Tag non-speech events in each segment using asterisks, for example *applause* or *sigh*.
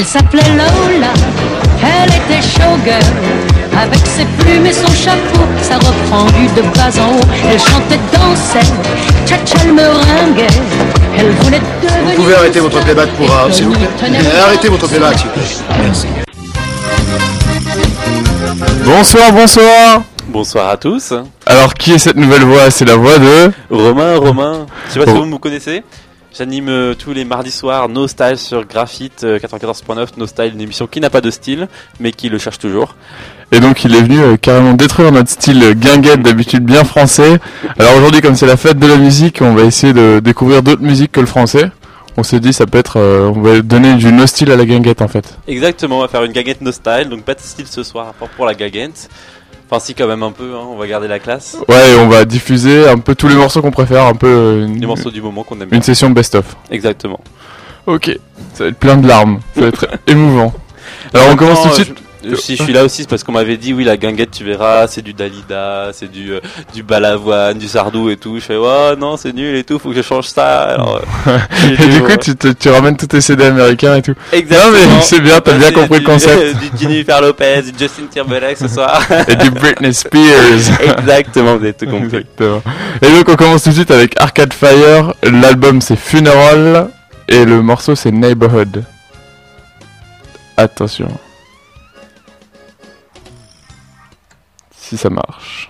Elle s'appelait Lola, elle était showgirl. Avec ses plumes et son chapeau, ça reprend du de bas en haut. Elle chantait, dansait, tcha elle me ringuait. Elle voulait devenir. Vous pouvez arrêter votre playback pour Rap, s'il vous plaît. *laughs* Arrêtez votre playback, s'il vous plaît. Merci. Bonsoir, bonsoir Bonsoir à tous. Alors, qui est cette nouvelle voix? C'est la voix de... Romain, Romain. Je sais pas si Oh. vous me connaissez. J'anime euh, tous les mardis soirs No Style sur Graphite euh, 94.9. No Style, une émission qui n'a pas de style, mais qui le cherche toujours. Et donc, il est venu euh, carrément détruire notre style euh, guinguette, d'habitude bien français. Alors aujourd'hui, comme c'est la fête de la musique, on va essayer de découvrir d'autres musiques que le français. On s'est dit, ça peut être... euh, on va donner du no style à la guinguette, en fait. Exactement, on va faire une gaguette No Style, donc pas de style ce soir, à part pour la gaguette. Enfin si quand même un peu, hein, on va garder la classe. Ouais, et on va diffuser un peu tous les morceaux qu'on préfère, un peu... euh, une, Les morceaux du moment qu'on aime bien. Une session best-of. Exactement. Ok, ça va être plein de larmes, ça va être *laughs* émouvant. Alors on commence tout de suite. je- si je suis là aussi, c'est parce qu'on m'avait dit oui la guinguette tu verras, c'est du Dalida, c'est du euh, du balavoine, du sardou et tout. Je fais ouais non c'est nul et tout, faut que je change ça. Alors, euh, *laughs* Et du coup, tu, te- tu ramènes tous tes CD américains et tout. Exactement. Non, mais c'est bien, t'as bien compris le concept. *laughs* Du Jennifer Lopez, du Justin Timberlake ce soir. Et du Britney Spears. *laughs* Exactement, vous avez tout compris. Exactement. Et donc on commence tout de suite avec Arcade Fire. L'album c'est Funeral et le morceau c'est Neighborhood. Attention. Si ça marche.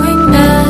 going now.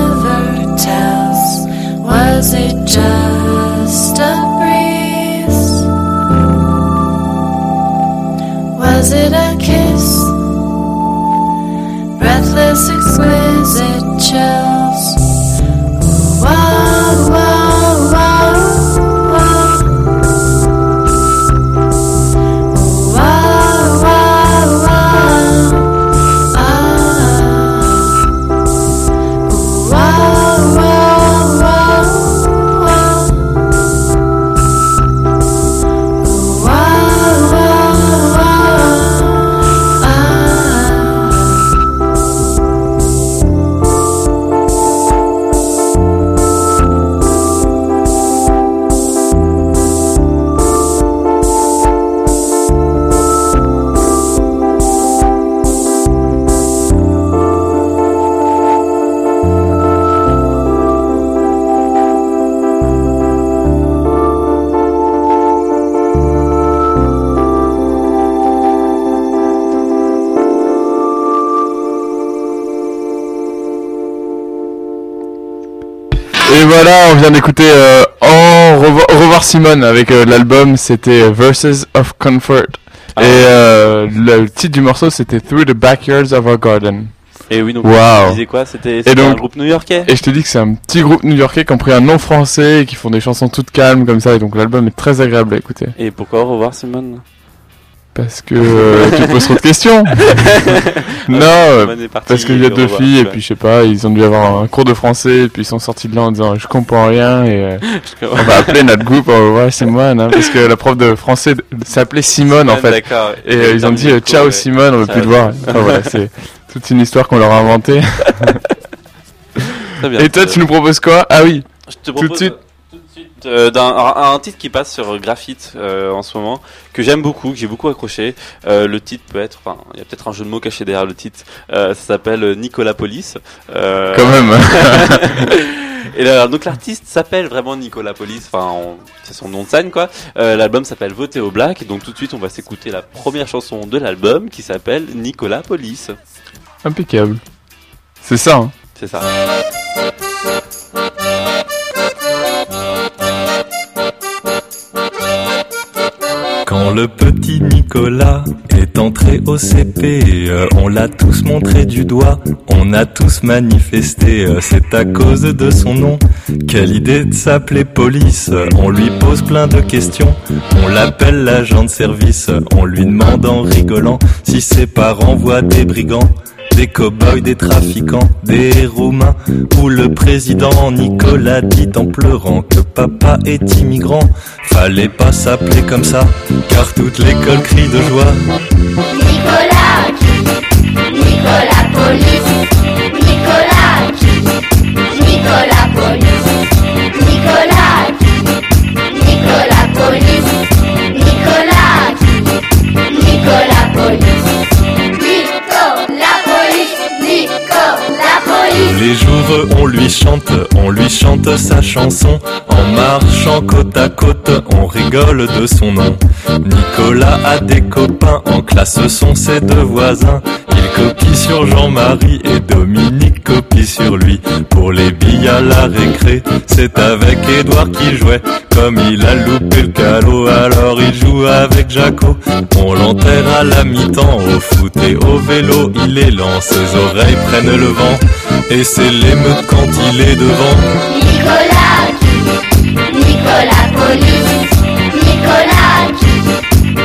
Vient d'écouter euh, revoir, Au revoir Simone avec euh, l'album, c'était Verses of Comfort. Ah. Et euh, le titre du morceau, c'était Through the Backyards of Our Garden. Et oui, donc tu disais quoi? C'était un groupe new-yorkais? Et je te dis que c'est un petit groupe new-yorkais qui ont pris un nom français et qui font des chansons toutes calmes comme ça. Et donc l'album est très agréable à écouter. Et pourquoi au revoir Simone? Parce que euh, tu poses trop de questions. *laughs* non, euh, parce qu'il y a deux revoir, filles et puis je sais pas, ils ont dû avoir un cours de français et puis ils sont sortis de là en disant je comprends rien et euh, *laughs* on va appeler notre groupe au revoir Simone hein, parce que la prof de français s'appelait Simone en fait. Et euh, ils ont dit ciao Simone, on veut plus te voir. Enfin, voilà, c'est toute une histoire qu'on leur a inventée. *laughs* Bien. Et toi, tu nous proposes quoi? Ah oui, Je te propose, tout de suite, euh, d'un un, un titre qui passe sur Graphite euh, en ce moment que j'aime beaucoup, que j'ai beaucoup accroché. Euh, le titre peut être, enfin, il y a peut-être un jeu de mots caché derrière le titre. Ça s'appelle Nicolas Police. Quand même. *laughs* Et là, donc l'artiste s'appelle vraiment Nicolas Police, enfin c'est son nom de scène quoi. Euh, l'album s'appelle Voter au Black, donc tout de suite on va s'écouter la première chanson de l'album qui s'appelle Nicolas Police. Impeccable. C'est ça. Hein. C'est ça. Quand le petit Nicolas est entré au CP, euh, on l'a tous montré du doigt, on a tous manifesté, euh, c'est à cause de son nom. Quelle idée de s'appeler police, on lui pose plein de questions, on l'appelle l'agent de service, on lui demande en rigolant si ses parents voient des brigands. Des cow-boys, des trafiquants, des roumains. Ou le président Nicolas dit en pleurant que papa est immigrant. Fallait pas s'appeler comme ça, car toute l'école crie de joie. Nicolas you. Les jours on lui chante, on lui chante sa chanson. En marchant côte à côte, on rigole de son nom. Nicolas a des copains, en classe sont ses deux voisins. Il copie sur Jean-Marie et Dominique copie sur lui. Pour les billes à la récré, c'est avec Édouard qui jouait. Comme il a loupé le calot, alors il joue avec Jaco. On l'enterre à la mi-temps, au foot et au vélo. Il est lent, ses oreilles prennent le vent c'est l'émeute quand il est devant. Nicolas Nicolas Police. Nicolas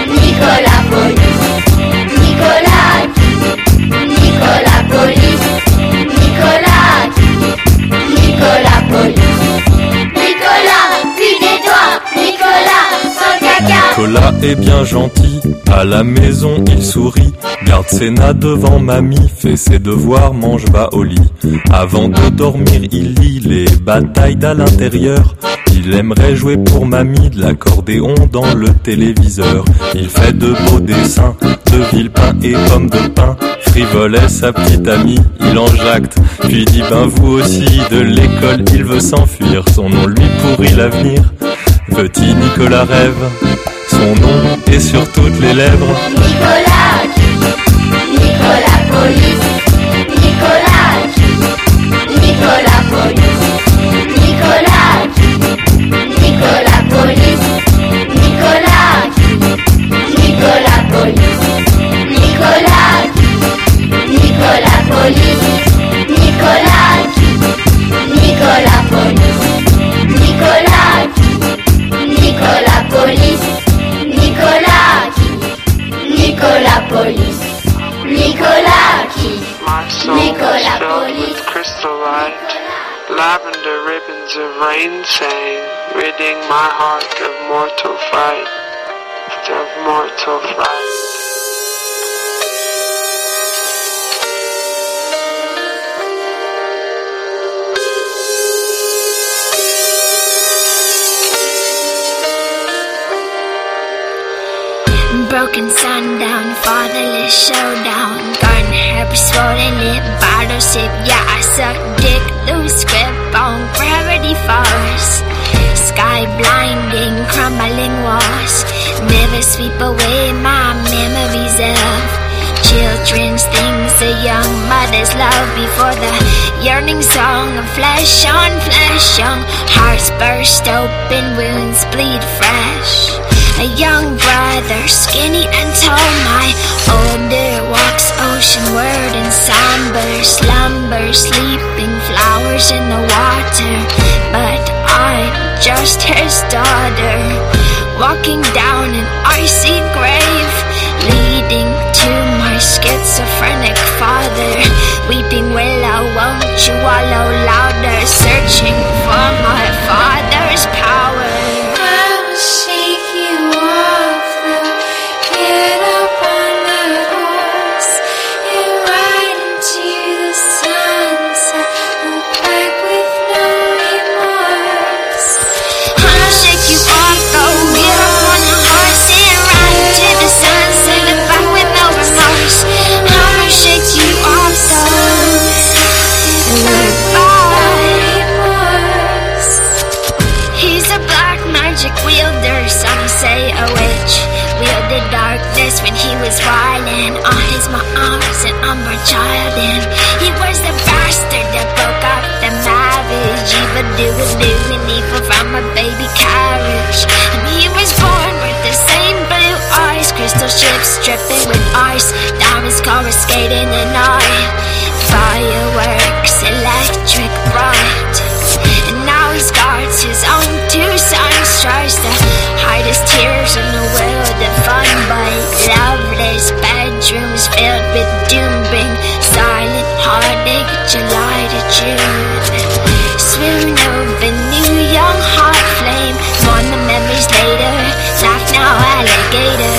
Nicolas Police Nicolas est bien gentil, à la maison il sourit, garde nains devant mamie, fait ses devoirs, mange, va au lit. Avant de dormir, il lit les batailles d'à l'intérieur. Il aimerait jouer pour mamie de l'accordéon dans le téléviseur. Il fait de beaux dessins, de villepin et pommes de pain. Frivole est sa petite amie, il en jacte, puis dit ben vous aussi de l'école il veut s'enfuir, son nom lui pourrit l'avenir. Petit Nicolas rêve, son nom est sur toutes les lèvres. Nicolas, Nicolas Police, Nicolas, Nicolas. Sundown, fatherless showdown. Garden herb, swollen lip, bottle sip. Yeah, I suck dick, lose grip on gravity falls. Sky blinding, crumbling walls. Never sweep away my memories of children's things. A young mother's love before the yearning song of flesh on flesh. Young hearts burst open, wounds bleed fresh. A young brother, skinny and tall, my older walks oceanward in somber slumber, sleeping flowers in the water. But I'm just his daughter, walking down an icy grave, leading to my schizophrenic father. Weeping willow, won't you wallow louder, searching for my father's power? He was the bastard that broke up the marriage. Evil doing, doing evil from a baby carriage. And he was born with the same blue eyes, crystal ships dripping with ice, diamonds coruscating the night. Fireworks, electric bright. And now he's guards his own two sons, tries to hide his tears in the world June. Swoon over new young heart flame, mourn the memories later. Laugh now, alligator.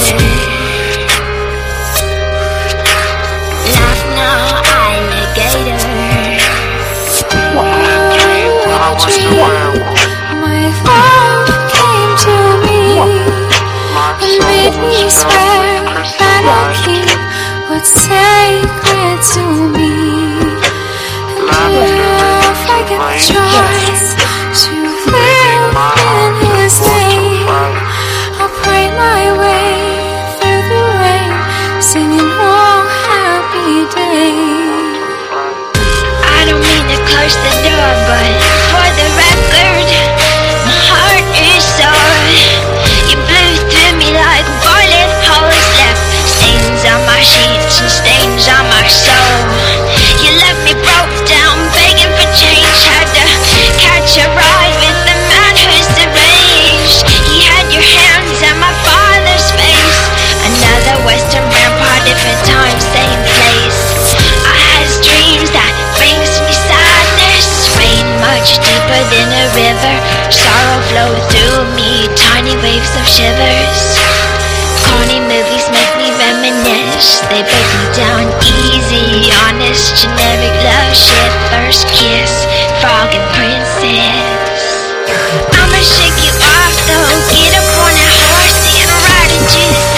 Laugh now, alligator. I. My father came to me and made me swear that light. keep what's sacred to me. Flow through me, tiny waves of shivers. Corny movies make me reminisce. They break me down easy, honest, generic love shit. First kiss, frog and princess. I'ma shake you off though. Get up on that horse and ride into the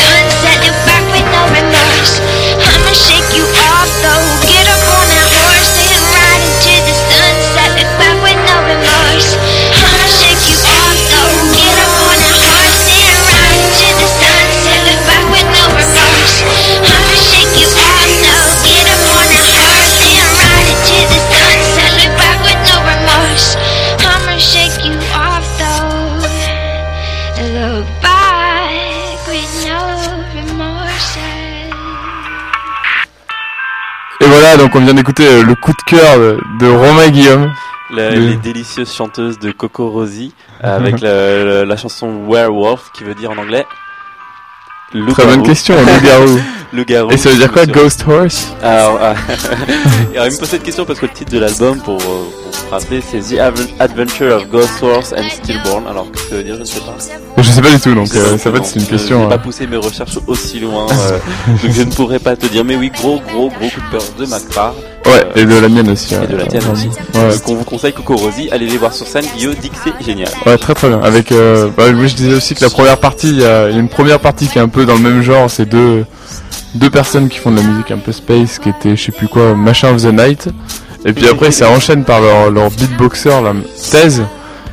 voilà, donc on vient d'écouter euh, le coup de cœur de, de Romain Guillaume. La- Le- Les délicieuses chanteuses de Coco Rosie avec *laughs* la, la- la chanson Werewolf qui veut dire en anglais Le Très bonne question, *laughs* le garou. Le garou. Et ça veut dire quoi. Ghost Horse Alors, euh, *laughs* alors, il me pose cette question parce que le titre de l'album, pour, euh, pour se rappeler, c'est The Adventure of Ghost Horse and Stillborn. Alors, qu'est-ce que ça veut dire Je ne sais pas. Je sais pas du tout, donc euh, ça va être une question. Je n'ai euh, pas poussé mes recherches aussi loin, euh, *laughs* donc je ne pourrais pas te dire. Mais oui, gros, gros, gros coup de cœur de ma part. Ouais, Euh, et de la mienne aussi. et ouais. de la tienne aussi. Ouais. Qu'on vous conseille Coco Rosie, allez les voir sur scène. Guillaume dit que c'est génial. Ouais, très très bien. Avec, euh, bah, oui, je disais aussi que la première partie, il y, a il y a une première partie qui est un peu dans le même genre. C'est deux deux personnes qui font de la musique un peu space, qui était je sais plus quoi, Machin of the Night. Et puis après, ça enchaîne par leur leur beatboxer, la thèse. Et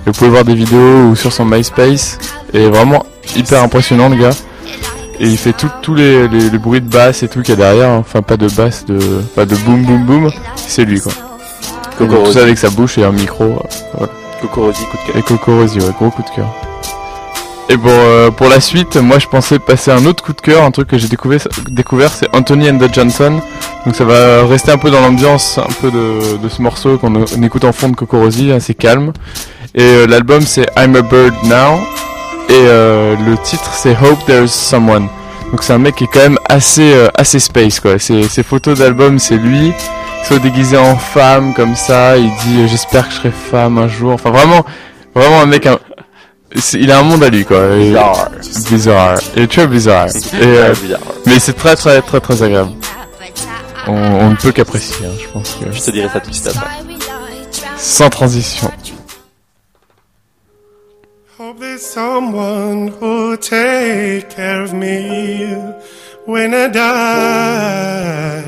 vous pouvez voir des vidéos ou sur son MySpace. Et vraiment hyper impressionnant le gars. Et il fait tout- tous les, les, les bruits de basse et tout qu'il y a derrière. hein. Enfin, pas de basse, de, pas de boom boom boom. C'est lui quoi. Coco tout ça avec sa bouche et un micro. euh, voilà. Coco Rosie, coup de cœur. Et Coco Rosie, ouais, gros coup de cœur. Et pour, euh, pour la suite, moi je pensais passer un autre coup de cœur, un truc que j'ai découvert, découvert c'est Anthony and the Johnson. Donc ça va rester un peu dans l'ambiance un peu de, de ce morceau qu'on on écoute en fond de Coco Rosie, assez calme. Et euh, l'album c'est I'm a Bird Now. Et euh, le titre c'est Hope There's Someone. Donc c'est un mec qui est quand même assez, euh, assez space quoi. Ses, ses photos d'album c'est lui, soit déguisé en femme comme ça. Il dit euh, j'espère que je serai femme un jour. Enfin vraiment, vraiment un mec un- il a un monde à lui quoi. Et- Bizarre. Bizarre. Il est très bizarre. Et, euh, mais c'est très très très très agréable. On, on ne peut qu'apprécier, hein, je pense que Je te dirai ça tout de suite après. sans transition. Hope there's someone who'll take care of me when I die.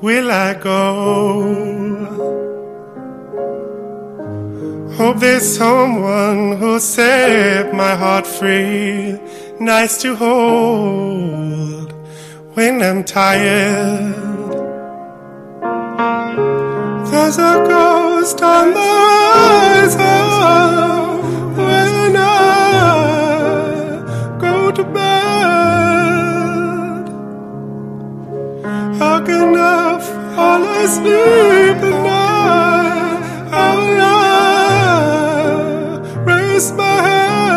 Will I go? Hope there's someone who'll set my heart free, nice to hold when I'm tired. There's a ghost on the horizon to bed. How can I fall asleep at night? How will I raise my head?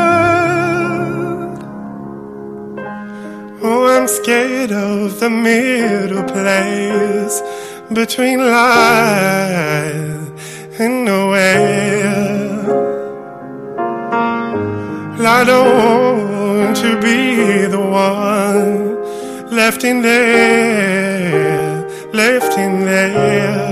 Oh, I'm scared of the middle place between life and nowhere. I don't oh, one left in there, left in there.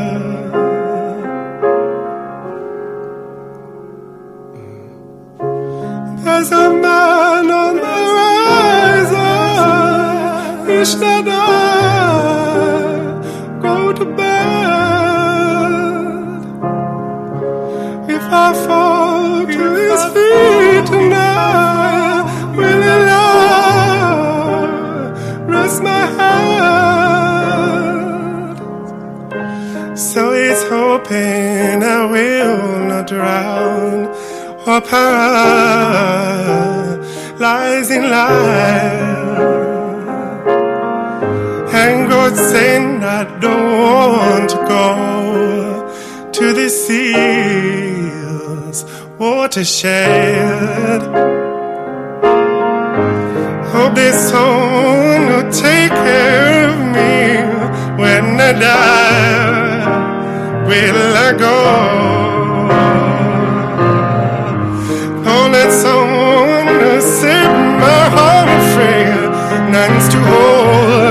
There's a man on the horizon. Wish that I go to bed. If I fall to his feet hoping I will not drown or paralyze in life. And God saying I don't want to go to the seas watershed. Hope there's someone who'll take care of me when I die. Will I go? Oh, let someone set my heart free, nuns to hold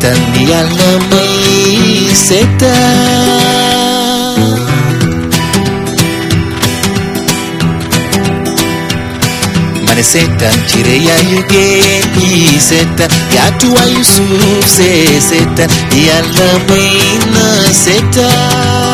tanıyalım seta. seta chire ya yuge ni seta ya tuwa yusuf se seta ya la seta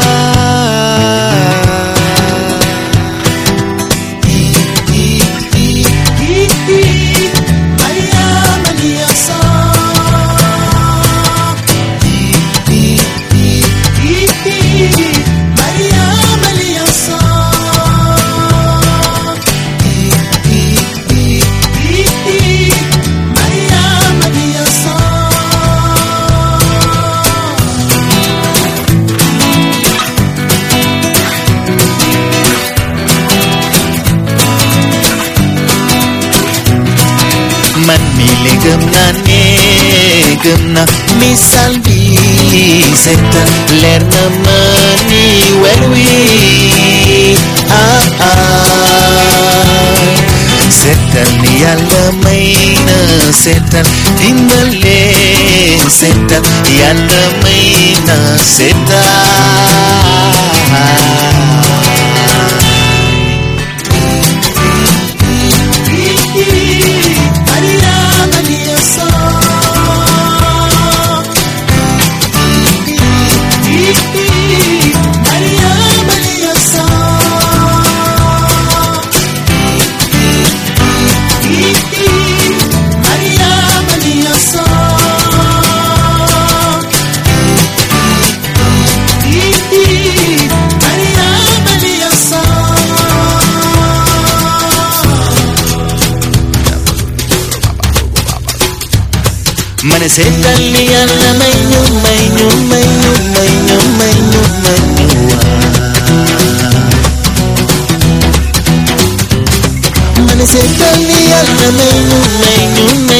salviisetta lerna mani welwi settan yalla mayna settan dinnalle settan yalla mayna settan Preséntale a la mañu, mañu, mañu, mañu, mañu, mañu. Preséntale a la mañu, mañu, mañu.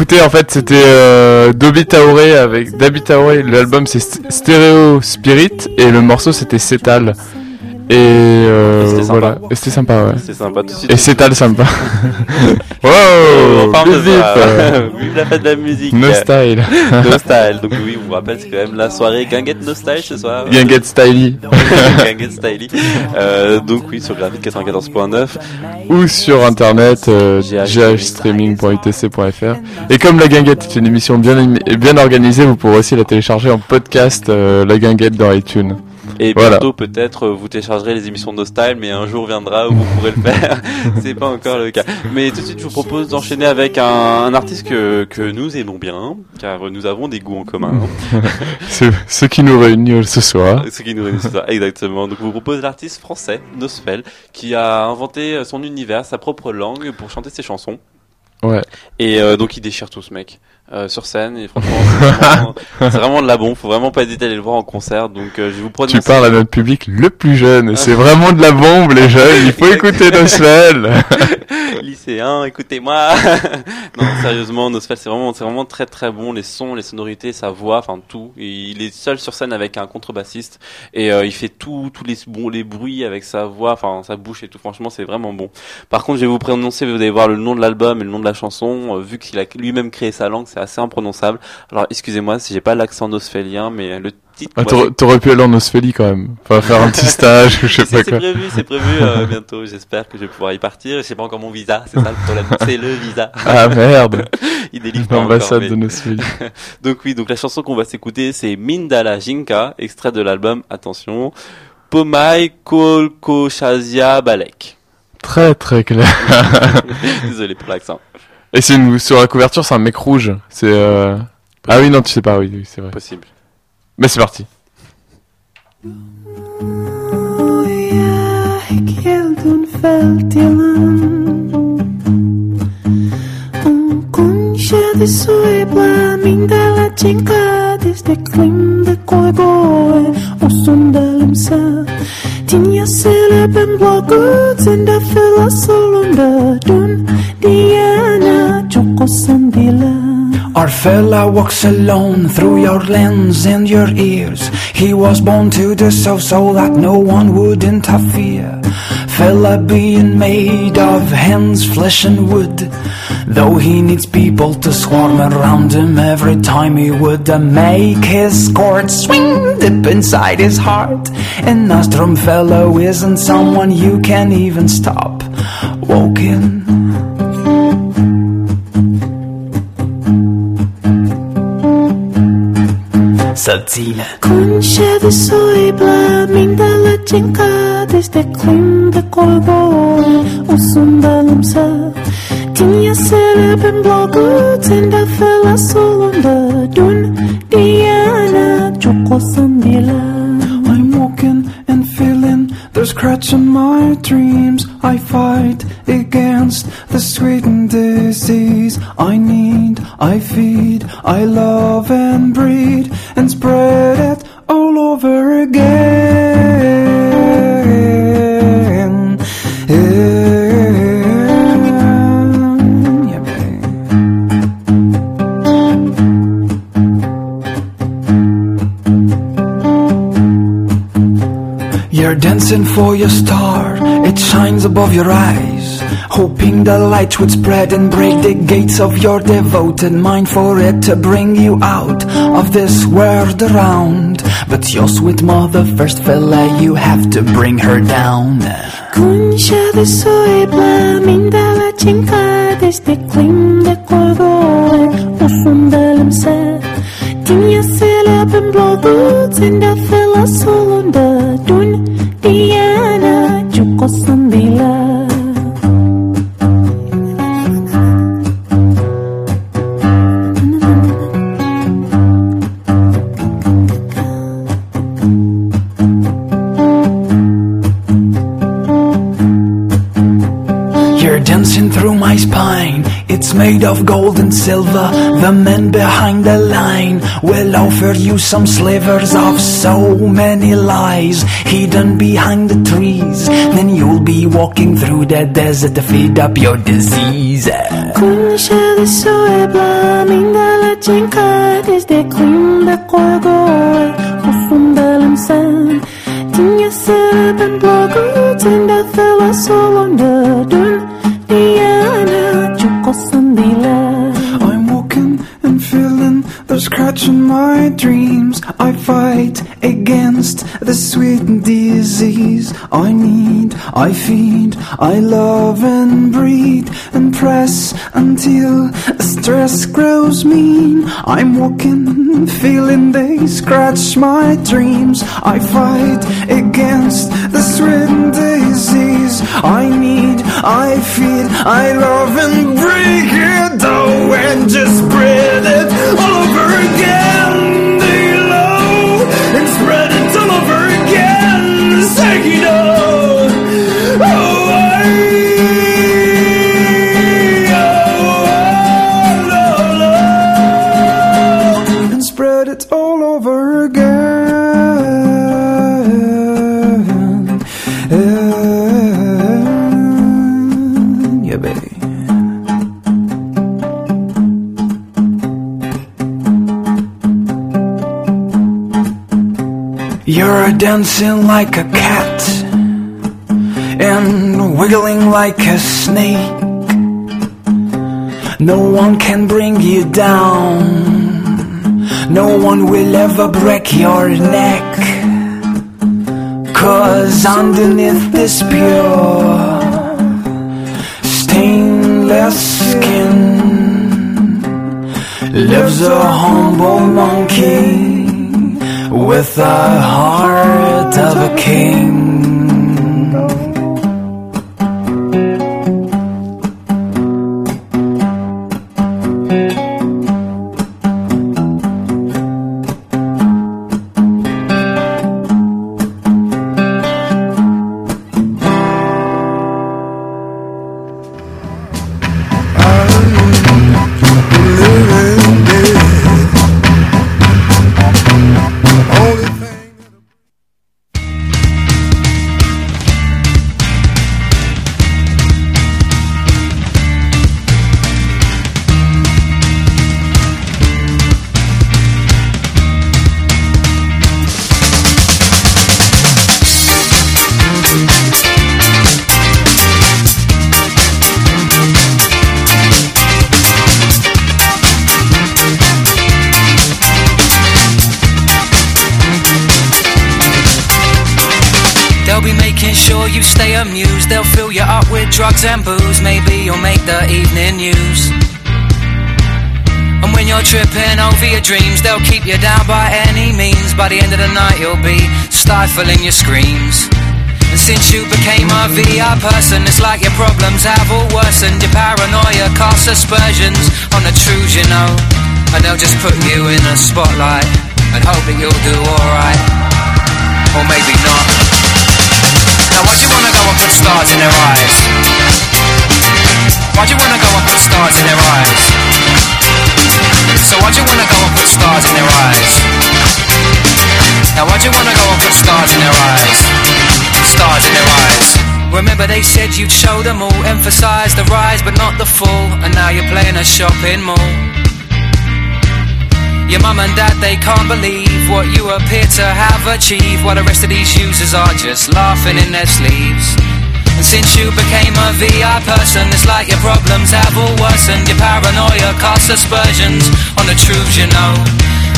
D'écouter en fait c'était euh, Dobby Taoré avec Dabi Taoré l'album c'est St- Stereo Spirit et le morceau c'était Cetal et euh, c'était sympa. voilà et c'était sympa ouais C'est sympa tout de suite. et Cetal sympa *laughs* wow on parle de ça. euh, Vive la fête de la musique. No style *laughs* no style. Donc oui, on vous rappelle, c'est quand même la soirée Guinguette No Style ce soir. Guinguette Styly *laughs* Guinguette Styly. Euh, donc oui, sur Graphite 94.9. ou sur internet euh, GH ghstreaming.itc.fr et comme la guinguette est une émission bien bien organisée vous pourrez aussi la télécharger en podcast euh, la guinguette dans iTunes Et Voilà. bientôt peut-être euh, vous téléchargerez les émissions No Style, mais un jour viendra où vous pourrez le faire. *laughs* c'est pas encore le cas. Mais tout de suite, je vous propose d'enchaîner avec un, un artiste que, que nous aimons bien, car nous avons des goûts en commun. *laughs* ce, ce qui nous réunit ce soir *laughs* Ce qui nous réunit ce soir, exactement. Donc, je vous propose l'artiste français, Nosfell, qui a inventé son univers, sa propre langue pour chanter ses chansons. ouais Et euh, donc, il déchire tout ce mec. Euh, sur scène et franchement *laughs* c'est vraiment, de la bombe. Faut vraiment pas hésiter à aller le voir en concert. Donc euh, je vais vous prononcer. Tu parles à notre public le plus jeune. *laughs* C'est vraiment de la bombe, les jeunes. Il faut écouter Nosfell. *laughs* lycéen, écoutez-moi. non, sérieusement, Nosfell, c'est vraiment, c'est vraiment très très bon. Les sons, les sonorités, sa voix, enfin tout. Et il est seul sur scène avec un contrebassiste et euh, il fait tout, tous les bon, les bruits avec sa voix, enfin sa bouche et tout. Franchement, c'est vraiment bon. Par contre, je vais vous prononcer, vous allez voir le nom de l'album et le nom de la chanson. Euh, vu qu'il a lui-même créé sa langue, c'est assez imprononçable. Alors, excusez-moi si j'ai pas l'accent nosphélien, mais le titre. Ah, t'aurais- pu aller en Osphélie quand même. Enfin, faire un petit *laughs* stage, je sais c'est pas c'est quoi. prévu, c'est prévu euh, bientôt. J'espère que je vais pouvoir y partir. Je sais pas encore mon visa, c'est ça le problème. *laughs* C'est le visa. Ah, merde. *laughs* Il délivre pas. L'ambassade mais- de Nosphélie. Donc oui, donc la chanson qu'on va s'écouter, c'est Mindala Jinka, extrait de l'album. Attention, Pomai Kolkoshazia Balek. Très très clair. Désolé pour l'accent. Et c'est une, sur la couverture, c'est un mec rouge. C'est euh... Ah oui, non, tu sais pas, oui, oui c'est vrai. Possible. Mais c'est parti. de de koiboe O sundalimsa Tinha sele ben blogut Zenda fela solunda Dun Diana Choco sandila Our fella walks alone through your lens and your ears. He was born to do so so that no one would interfere. Fella being made of hands, flesh and wood. Though he needs people to swarm around him every time he would uh, make his cord swing deep inside his heart. And Nostrum fellow isn't someone you can even stop walking. Subtile. Concha de suebla, mindala cinca Desde klim de koiboe O Tinha sele ben blogut Zenda fela solunda Dun Diana Choco sandila I'm walking and feeling the scratch in my dreams. I fight against the sweet disease. I need, I feed, I love and breed and spread it all over again. For your star, it shines above your eyes. Hoping the light would spread and break the gates of your devoted mind for it to bring you out of this world around. But your sweet mother first, fella, you have to bring her down. De Tinha in the solunda dun diana You're dancing through my spine. It's made of gold and silver. The man behind the line will offer you some slivers of so many lies hidden behind the trees. Then you'll be walking through the desert to feed up your disease. Concha de suebla, mindala cinca Tinha sele ben fela solunda Dun scratch my dreams. I fight against the sweet disease. I need, I feed, I love and breed and press until stress grows mean. I'm walking feeling they scratch my dreams. I fight against the sweet disease. I need, I feed, I love and break it down and just spread dancing like a cat and wiggling like a snake. No one can bring you down. No one will ever break your neck. Cause underneath this pure stainless skin lives a humble monkey with the heart of a king. Stifling your screams. And since you became a VR person, it's like your problems have all worsened. Your paranoia casts aspersions on the truths you know. And they'll just put you in a spotlight and hope that you'll do alright. Or maybe not. Now why'd you wanna go and put stars in their eyes? Why'd you wanna go and put stars in their eyes? So why'd you wanna go and put stars in their eyes? Now why'd you wanna go and put stars in their eyes? Stars in their eyes. Remember they said you'd show them all, emphasize the rise but not the fall, and now you're playing a shopping mall. Your mum and dad, they can't believe what you appear to have achieved, while the rest of these users are just laughing in their sleeves. And since you became a VI person, it's like your problems have all worsened. Your paranoia casts aspersions on the truths you know.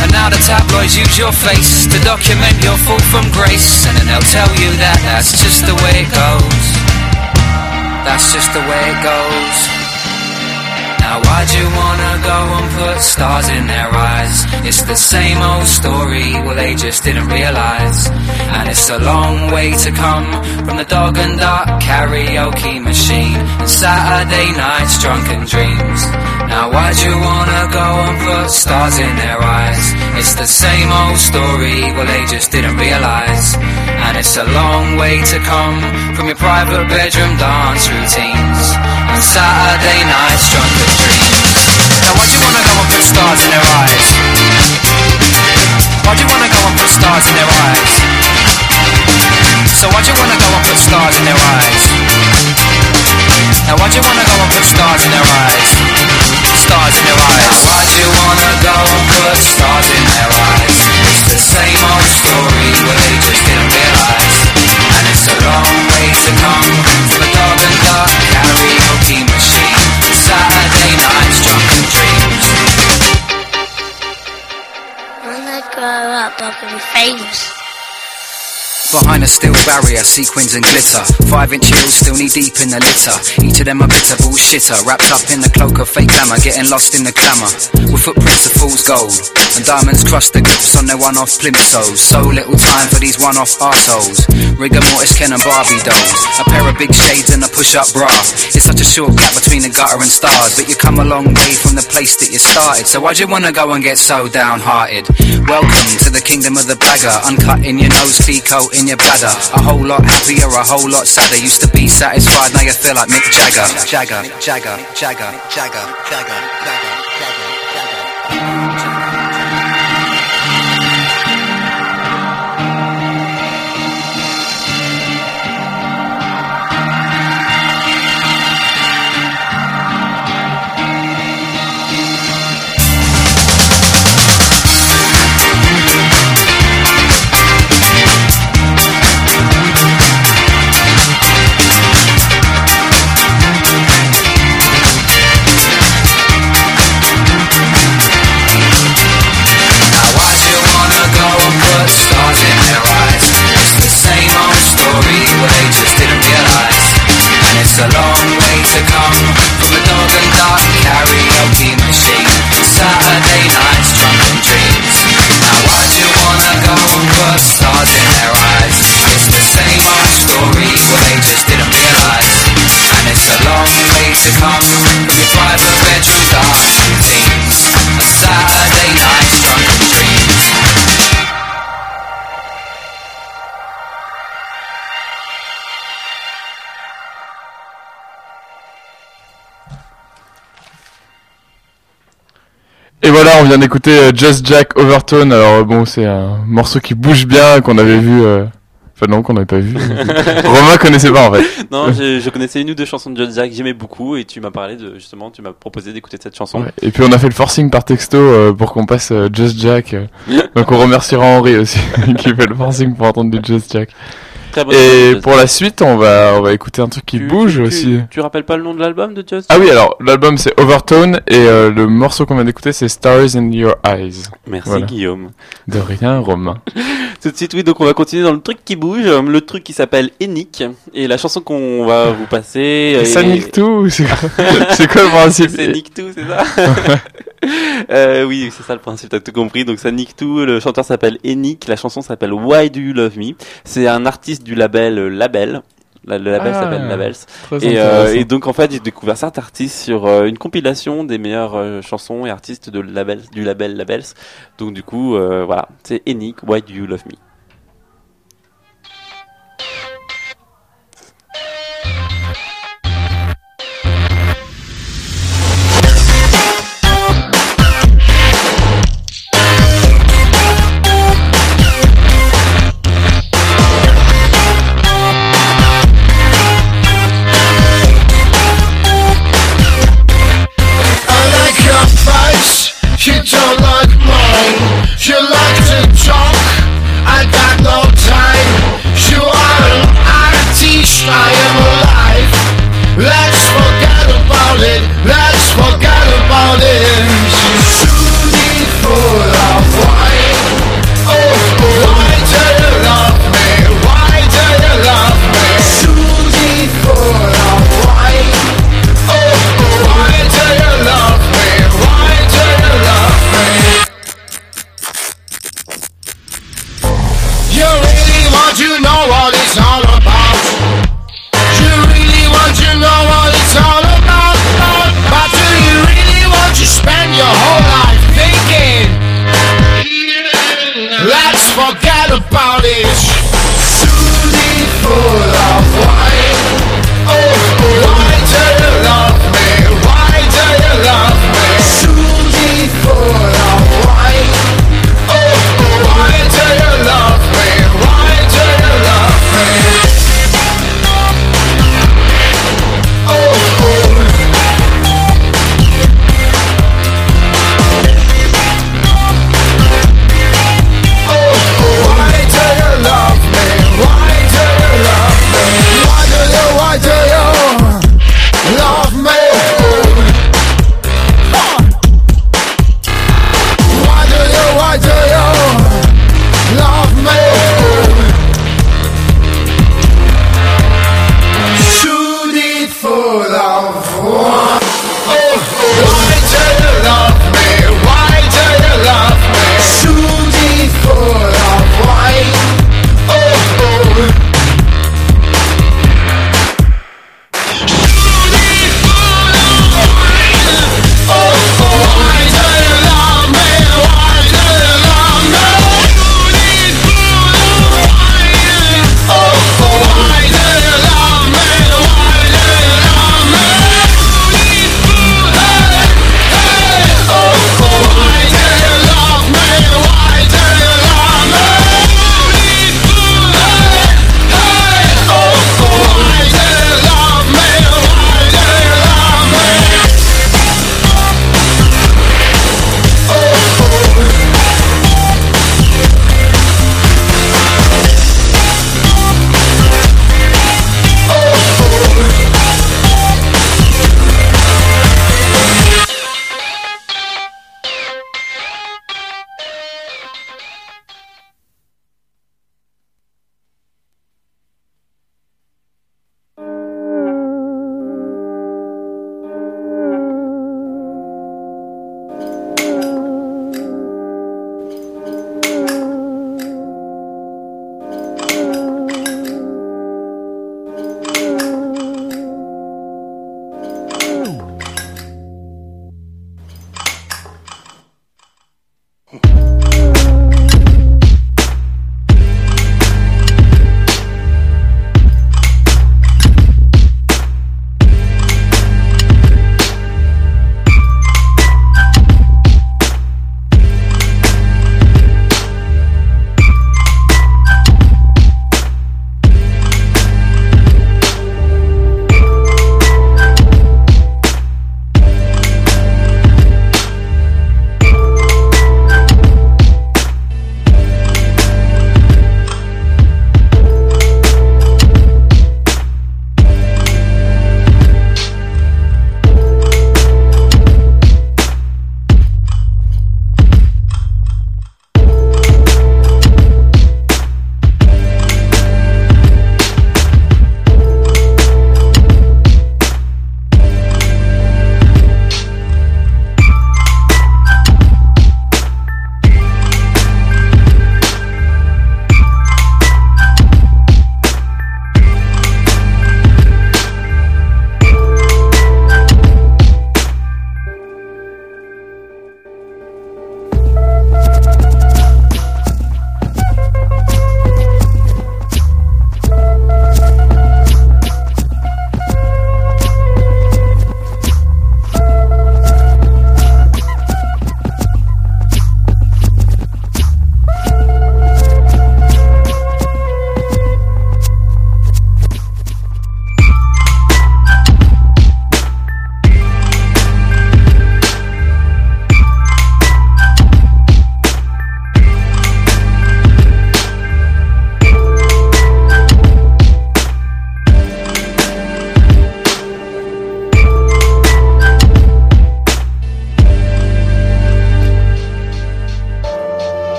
And now the tabloids use your face to document your fall from grace. And then they'll tell you that that's just the way it goes. That's just the way it goes. Now why'd you wanna go and put stars in their eyes? It's the same old story, well they just didn't realise. And it's a long way to come from the dog and duck karaoke machine and Saturday nights drunken dreams. Now why'd you wanna go and put stars in their eyes? It's the same old story, well they just didn't realise. And it's a long way to come from your private bedroom dance routines and Saturday nights drunken dreams. Now why'd you wanna go and put stars in their eyes? Why'd you wanna go and put stars in their eyes? So why'd you wanna go and put stars in their eyes? Now why'd you wanna go and put stars in their eyes? Stars in their eyes. Now Why'd you wanna go and put stars in their eyes? Same old story, but they just didn't realise. And it's a long way to come from a and karaoke machine. Saturday nights, drunken dreams. When I grow up, I'll be famous. Behind a steel barrier, sequins and glitter. Five inch heels still knee deep in the litter. Each of them a bitter bullshitter. Wrapped up in the cloak of fake glamour, getting lost in the clamour. With footprints of fool's gold. And diamonds crust the grips on their one off plimsolls. So little time for these one off arseholes. Rigor mortis, Ken and Barbie dolls. A pair of big shades and a push up bra. It's such a short gap between the gutter and stars. But you come a long way from the place that you started. So why'd you wanna go and get so downhearted? Welcome to the kingdom of the bagger. Uncut in your nose, coat in your bladder. A whole lot happier, a whole lot sadder. Used to be satisfied, now you feel like Mick Jagger. Jagger, Jagger, Jagger, Jagger, Jagger, Jagger. It's a long way to come from a dog and dark karaoke machine. Saturday nights, drunken dreams. Now why do you wanna go and put stars in their eyes? It's the same old story, but they just didn't realise. And it's a long way to come from your private bedroom dark routines. A Saturday nights, drunken dreams. Et voilà, on vient d'écouter euh, Just Jack Overtone. Alors bon, c'est un morceau qui bouge bien, qu'on avait vu. euh, Enfin non, qu'on n'avait pas vu. *laughs* Romain connaissait pas en fait. *laughs* Non, je, je connaissais une ou deux chansons de Just Jack, j'aimais beaucoup et tu m'as parlé de justement, tu m'as proposé d'écouter cette chanson. Ouais. Et puis on a fait le forcing par texto euh, pour qu'on passe euh, Just Jack. euh. *laughs* Donc on remerciera Henri aussi qui fait le forcing pour entendre du Just Jack. Très bonne Et pour la suite, on va on va écouter un truc qui bouge tu, aussi. Tu rappelles pas le nom de l'album de Just Ah oui, alors l'album c'est Overtone et euh, le morceau qu'on vient d'écouter c'est Stars in Your Eyes. Merci Voilà. Guillaume. De rien, Romain. *laughs* Tout de suite, oui, donc on va continuer dans le truc qui bouge, euh, le truc qui s'appelle Enic, et la chanson qu'on va vous passer... Et ça est- nique tout C'est quoi, c'est quoi le principe *laughs* C'est nique tout, c'est ça? *laughs* euh, Oui, c'est ça le principe, t'as tout compris. Donc ça nique tout, le chanteur s'appelle Enic, la chanson s'appelle Why Do You Love Me? C'est un artiste du label euh, Label. La- Le label Ah, s'appelle Labels. Et, euh, et donc en fait j'ai découvert cet artiste sur euh, une compilation des meilleures euh, chansons et artistes de label, du label Labels. Donc du coup voilà, c'est Enic, Why Do You Love Me?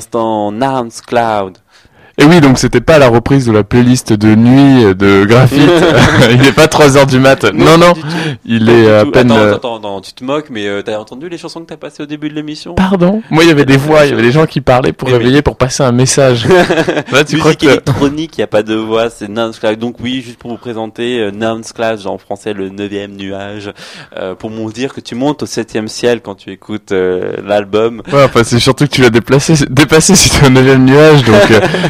L'instant Nance Cloud. Oui, donc c'était pas la reprise de la playlist de nuit de graphite. *laughs* *laughs* il est pas 3 heures du mat. Non, non, il Pas est à peine. Attends, euh, attends, attends, tu te moques, mais euh, t'as entendu les chansons que t'as passées au début de l'émission? Pardon? Moi, il y avait des voix, il y avait des gens qui parlaient pour Eh réveiller, pour passer un message. *laughs* Là, tu crois Musique que... électronique, il n'y a pas de voix, c'est Cloud. Donc oui, juste pour vous présenter, euh, Cloud, en français le neuvième nuage, euh, pour me dire que tu montes au septième ciel quand tu écoutes euh, l'album. Ouais, enfin, c'est surtout que tu l'as déplacé, dépassé si t'es au neuvième nuage, donc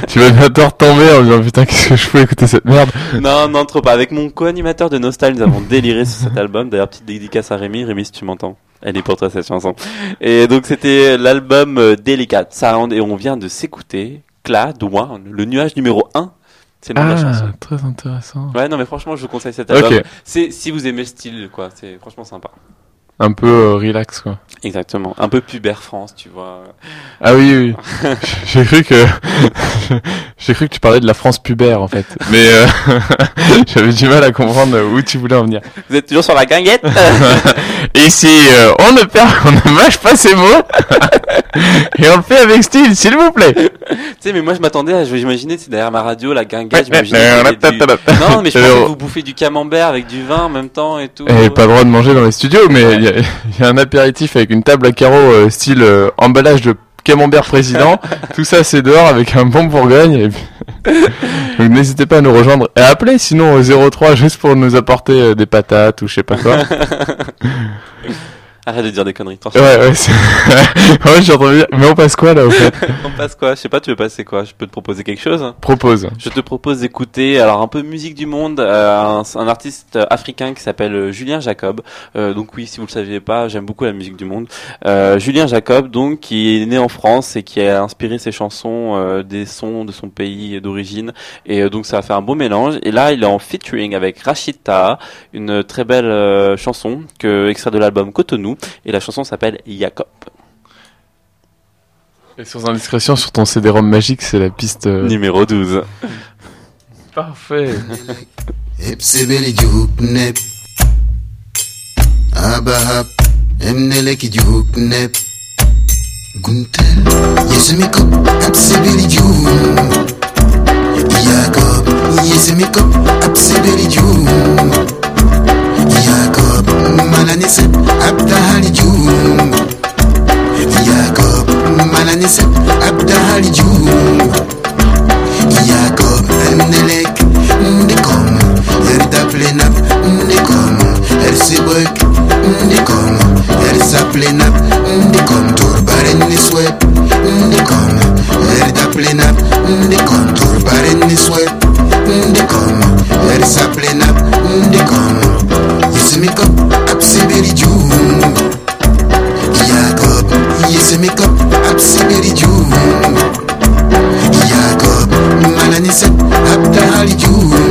tu vas bientôt retomber en disant putain qu'est-ce que je peux écouter cette merde? Non, non, trop pas. Avec mon co-animateur de Nostal, nous avons déliré sur cet album. D'ailleurs, petite dédicace à Rémi. Rémi, si tu m'entends. Elle est pour toi, cette chanson. Et donc, c'était l'album euh, Delicate Sound. Et on vient de s'écouter Cloud One, le nuage numéro 1. C'est la chanson. Ah, très intéressant. Ouais, non, mais franchement, je vous conseille cet album. Ok. C'est, si vous aimez le style, quoi. C'est franchement sympa. Un peu euh, relax quoi. Exactement. Un peu pubère France, tu vois. Ah oui, oui. *laughs* J'ai cru que *laughs* j'ai cru que tu parlais de la France pubère en fait, mais euh, *laughs* j'avais du mal à comprendre où tu voulais en venir. Vous êtes toujours sur la guinguette *laughs* Ici, euh, on ne perd, on ne mâche pas ses mots et on le fait avec style, s'il vous plaît. tu sais, mais moi, je m'attendais à, je j'imaginais, c'est derrière ma radio, la guinguette, du- Non, mais je pensais Alors- que vous bouffez du camembert avec du vin en même temps et tout. Et pas le droit de manger dans les studios, mais il y, a- il y a un apéritif avec une table à carreaux euh, style euh, emballage de camembert président. *laughs* Tout ça c'est dehors avec un bon Bourgogne. Et puis... *laughs* Donc n'hésitez pas à nous rejoindre et à appeler sinon au 03 juste pour nous apporter euh, des patates ou je sais pas quoi. *laughs* Arrête de dire des conneries. ouais ouais. *laughs* ouais j'ai entendu. Mais on passe quoi là au fait? *laughs* On passe quoi? Je sais pas, tu veux passer quoi? Je peux te proposer quelque chose? Propose. Je te propose d'écouter alors un peu musique du monde, euh, un, un artiste africain qui s'appelle euh, Julien Jacob. Euh, donc oui, si vous le saviez pas, j'aime beaucoup la musique du monde. Euh, Julien Jacob, donc qui est né en France et qui a inspiré ses chansons euh, des sons de son pays d'origine. Et euh, donc ça a fait un beau mélange. Et là, il est en featuring avec Rachid Taha, une très belle euh, chanson que extrait de l'album Cotonou. Et la chanson s'appelle Jacob. Et sans indiscrétion sur ton CD-ROM magique c'est la piste euh, Numéro 12. Parfait. يعقوب ما نسب أبدها الجوم يعقوب ما نسب أبدها الجوم يعقوب نلك نكم يردب لنب نكم يرسبك نكم يرسب لنب نكم تربار النسوة نكم يردب لنب نكم تربار النسوة نكم يرسب لنب Yesemiko, Absibiri Jew. Jacob, Yesemiko, Absibiri Jew. Jacob, Mananise, Abdahali Jew.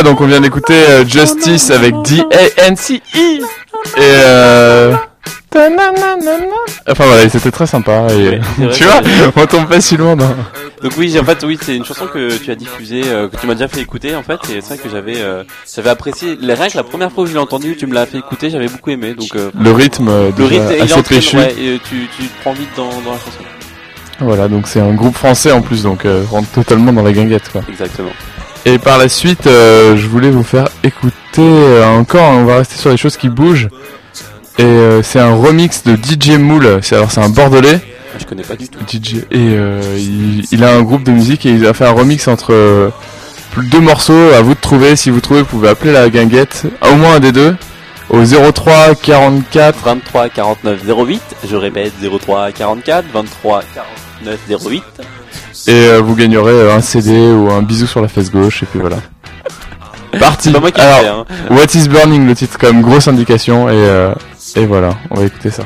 Voilà, donc on vient d'écouter euh, Justice avec D-A-N-C-E. Et euh... Enfin voilà, c'était très sympa. Et, vrai *laughs* tu que- vois, on tombe facilement dans... Donc oui, en fait, oui, c'est une chanson que tu as diffusée, euh, que tu m'as déjà fait écouter, en fait, et c'est vrai que j'avais, euh, j'avais apprécié. Les que la première fois où je l'ai entendu, tu me l'as fait écouter, j'avais beaucoup aimé. Donc euh, Le rythme, le rythme, assez entraîne, péchu. ouais, et tu, tu te prends vite dans, dans la chanson. Voilà, donc c'est un groupe français en plus, donc rentre totalement dans la guinguette quoi. Exactement. Et par la suite, euh, je voulais vous faire écouter euh, encore, on va rester sur les choses qui bougent. Et euh, c'est un remix de DJ Moule, alors c'est un bordelais. Je connais pas du tout. DJ et euh, il, il a un groupe de musique et il a fait un remix entre euh, deux morceaux. À vous de trouver. Si vous trouvez, vous pouvez appeler la guinguette, au moins un des deux, au 03 44 23 49 08. Je répète 03 44 23 49 08. Et euh, vous gagnerez euh, un CD ou un bisou sur la fesse gauche et puis voilà. Parti. *laughs* C'est pas moi qui l'ai Alors, fait, hein. What is Burning le titre comme grosse indication et euh, et voilà, on va écouter ça.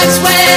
that's where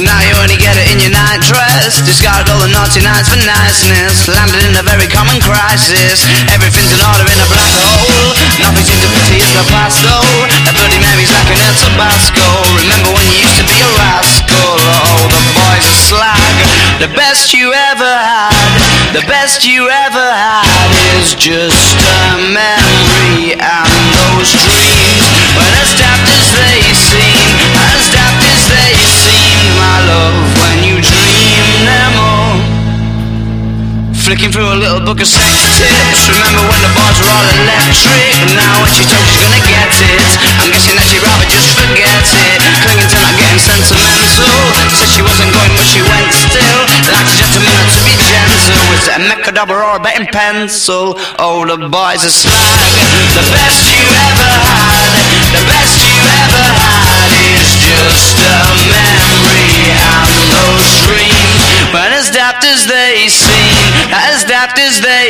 Now you only get it in your night dress. Discarded all the naughty nights for niceness. Landed in a very common crisis. Everything's in order in a black hole. Nothing seems to pity in the past though. That bloody Mary's like an El Tabasco. Remember when you used to be a rascal? Oh, the boys are slag. The best you ever had. The best you ever had is just a memory Flicking through a little book of sex tips. Remember when the bars were all electric? Now when she told she's gonna get it, I'm guessing that she'd rather just forget it. Clinging to not getting sentimental. Said she wasn't going, but she went still. Like a to be gentle. Was it a mechadabra or a betting pencil? Oh, the boys are slag. The best you ever had, the best you ever had is just a memory and those dreams. But as daft as they seem, as daft as they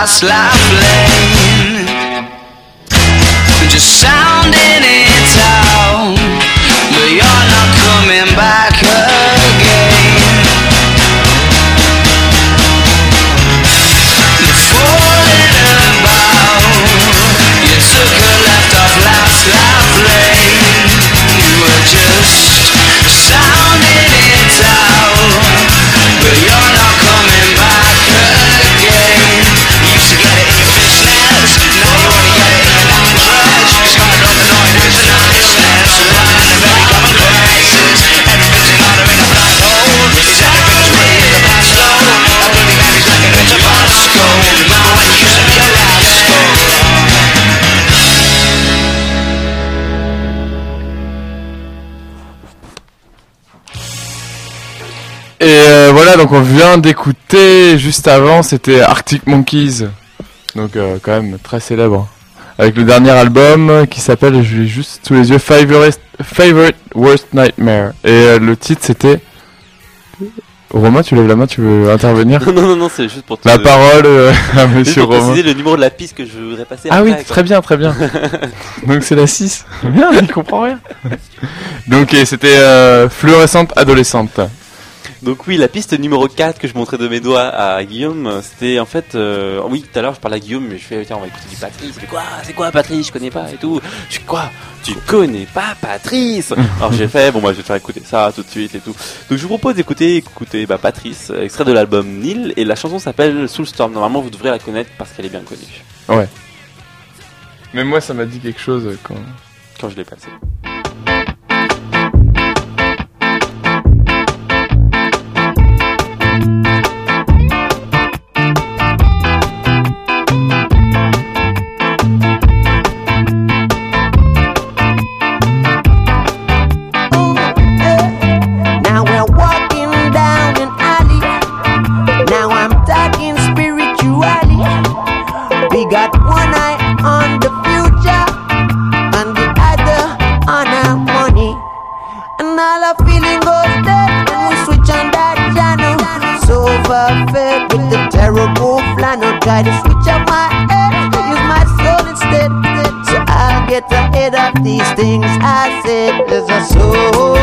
Last life lane donc on vient d'écouter juste avant, c'était Arctic Monkeys, donc euh, quand même très célèbre, avec le dernier album qui s'appelle, je l'ai juste sous les yeux, Favorite, Favorite Worst Nightmare. Et euh, le titre c'était. Romain, tu lèves la main, tu veux intervenir? Non, non, non, c'est juste pour te- La parole euh, *laughs* à monsieur pour Romain. le numéro de la piste que je voudrais passer. Ah oui, quoi. très bien, très bien. *laughs* Donc c'est la 6. Bien, il comprend rien. Donc c'était fluorescente adolescente. Donc oui, la piste numéro 4 que je montrais de mes doigts à Guillaume, c'était en fait... euh, oui, tout à l'heure je parlais à Guillaume, mais je fais, tiens, on va écouter du Patrice. Mais quoi C'est quoi Patrice Je connais pas et tout. Je suis quoi Tu connais pas Patrice? *laughs* Alors j'ai fait, bon moi je vais te faire écouter ça tout de suite et tout. Donc je vous propose d'écouter écouter bah, Patrice, extrait de l'album Nil, et la chanson s'appelle Soulstorm. Normalement vous devrez la connaître parce qu'elle est bien connue. Ouais. Mais moi ça m'a dit quelque chose quand... Quand je l'ai passé. Try to switch up my head, use my soul instead. So I'll get ahead of these things I said. There's a soul,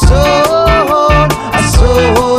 soul, a soul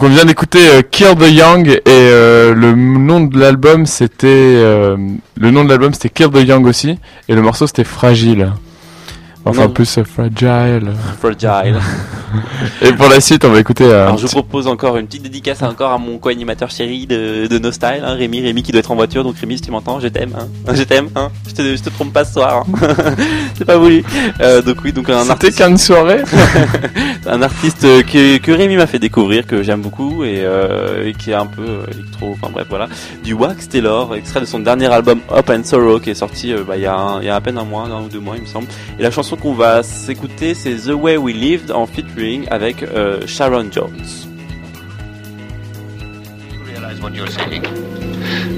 donc on vient d'écouter euh, Kill the Young et euh, le nom de l'album c'était euh, le nom de l'album c'était Kill the Young aussi et le morceau c'était Fragile. Enfin Non. plus Fragile. Fragile. *laughs* Et pour la suite, on va écouter euh, Alors je propose encore une petite dédicace encore à mon co-animateur chéri de, de No Style, hein, Rémi, Rémi qui doit être en voiture, donc Rémi si tu m'entends, je t'aime, hein. *laughs* je t'aime, hein. je, te, je te trompe pas ce soir, *laughs* c'est pas voulu. Euh, donc oui, donc un artiste, qu'une soirée. un artiste que, que Rémi m'a fait découvrir, que j'aime beaucoup et, euh, et qui est un peu euh, électro, enfin bref voilà, du Wax Taylor, extrait de son dernier album Up and Sorrow qui est sorti bah, il y, a un- il y a à peine un mois, un ou deux mois il me semble. Et la chanson qu'on va s'écouter c'est The Way We Lived en featuring avec euh, Sharon Jones. realize what you're saying?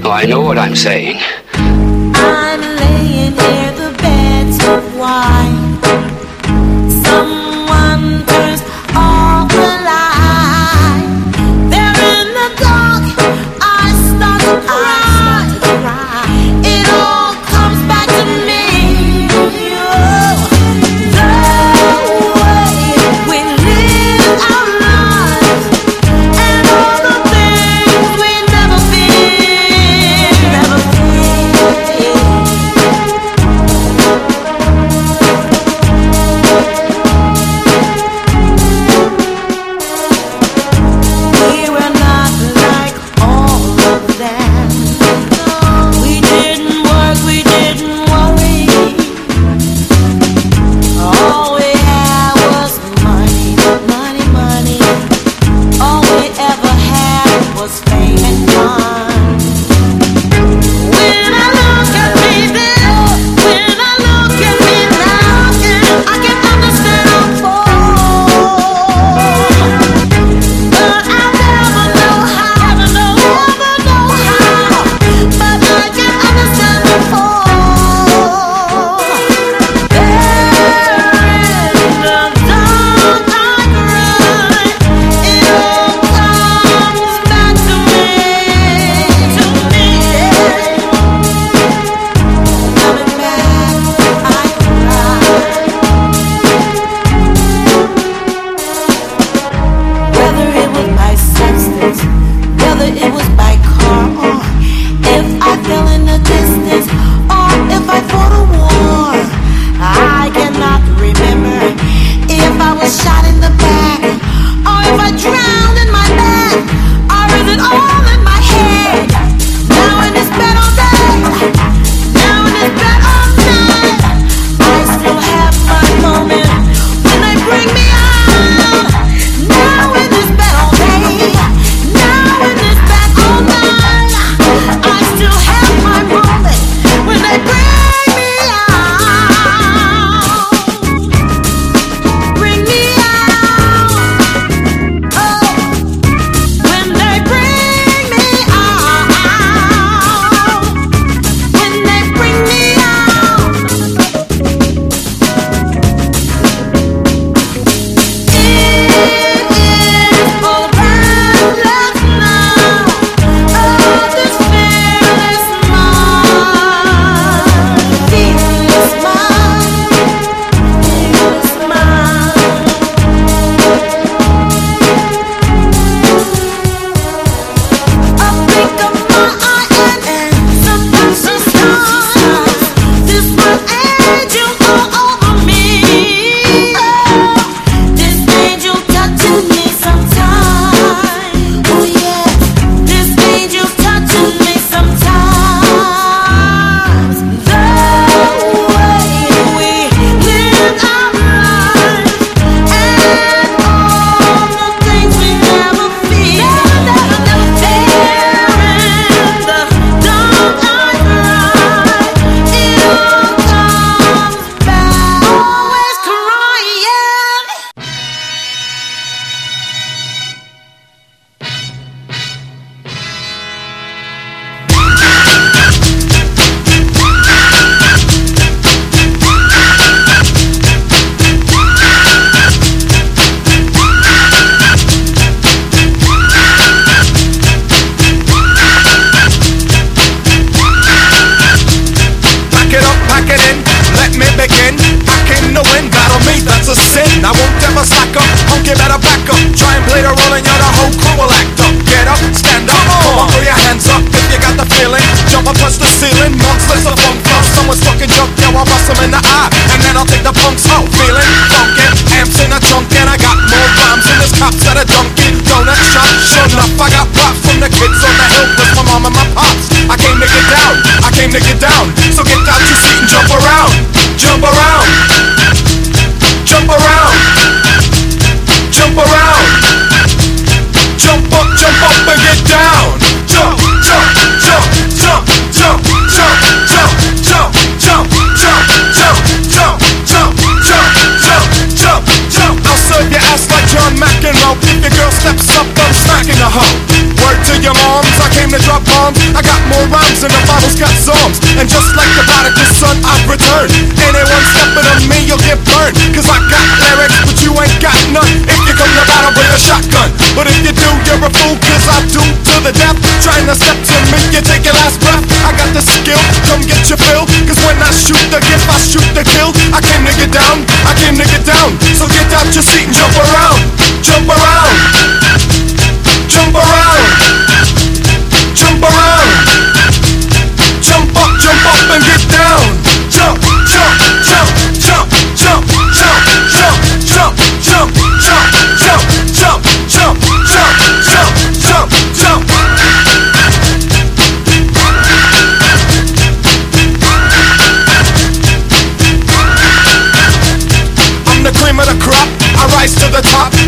Oh, I know what I'm saying. I'm laying near the beds of wine. Someone turns off the light. There in the dark, I start to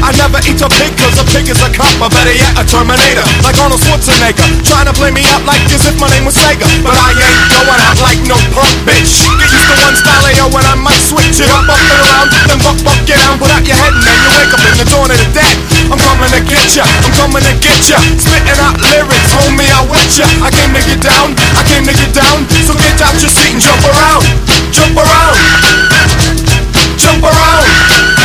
I never eat a pig cause a pig is a cop. Or better yet, a Terminator. Like Arnold Schwarzenegger. Trying to play me out like as if my name was Sega. But I ain't going out like no punk bitch. Get used to one style yo, when I might switch it up, up and around. Then buck, buck, get down, put out your head and then you wake up in the dawn of the dead. I'm coming to get ya, I'm coming to get ya. Spitting out lyrics, homie, I with ya. I came to get down, I came to get down. So get out your seat and jump around, jump around, jump around,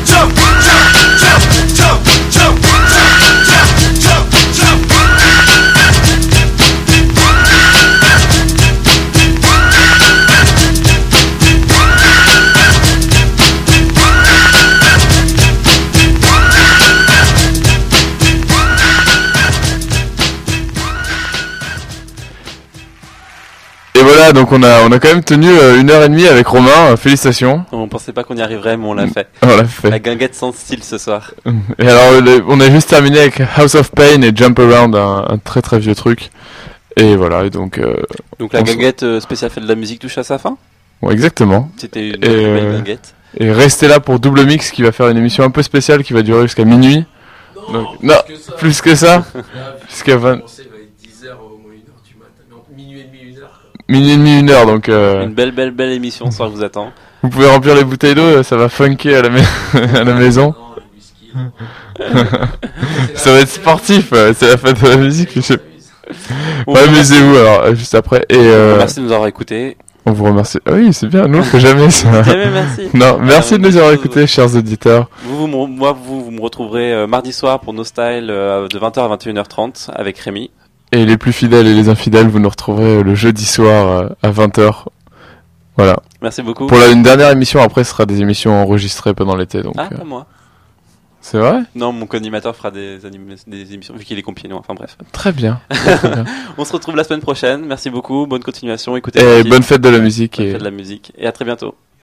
voilà, donc on a, on a quand même tenu euh, une heure et demie avec Romain. euh, Félicitations. On pensait pas qu'on y arriverait, mais on l'a fait. *laughs* On l'a fait. La guinguette sans style ce soir. Et alors, le- on a juste terminé avec House of Pain et Jump Around, un, un très très vieux truc. Et voilà, et donc. euh, Donc la guinguette euh, spéciale fait de la musique touche à sa fin Ouais, exactement. C'était une Et, belle euh, guinguette. Et restez là pour Double Mix qui va faire une émission un peu spéciale qui va durer jusqu'à minuit. Donc- non, plus que ça. *laughs* Jusqu'à 20... Minuit et demi, une heure, donc euh, Une belle, belle, belle émission ce soir vous attend. vous pouvez remplir les bouteilles d'eau, ça va funker à la, mai- *laughs* à la maison. *laughs* ça va être sportif, euh, c'est la fête de la musique. je Ouais, amusez-vous alors, euh, juste après. Et euh, Merci de nous avoir écoutés. on vous remercie. Ah oui, c'est bien, nous on fait jamais ça. *laughs* Jamais, merci. Non, merci Euh, de nous avoir écoutés, chers auditeurs. Vous, moi, vous, vous me retrouverez euh, mardi soir pour No Style euh, de 20h à 21h30 avec Rémi. Et les plus fidèles et les infidèles, vous nous retrouverez le jeudi soir euh, à 20h. Voilà. Merci beaucoup. Pour la, une dernière émission, après, ce sera des émissions enregistrées pendant l'été. Donc, Ah, euh, pas moi. c'est vrai? Non, mon co-animateur fera des, émissions vu qu'il est compilé. Enfin bref. Très bien. *laughs* Très bien. On se retrouve la semaine prochaine. Merci beaucoup. Bonne continuation. Écoutez. Et bonne fête de la musique Bonne et- fête de la musique. Et à très bientôt.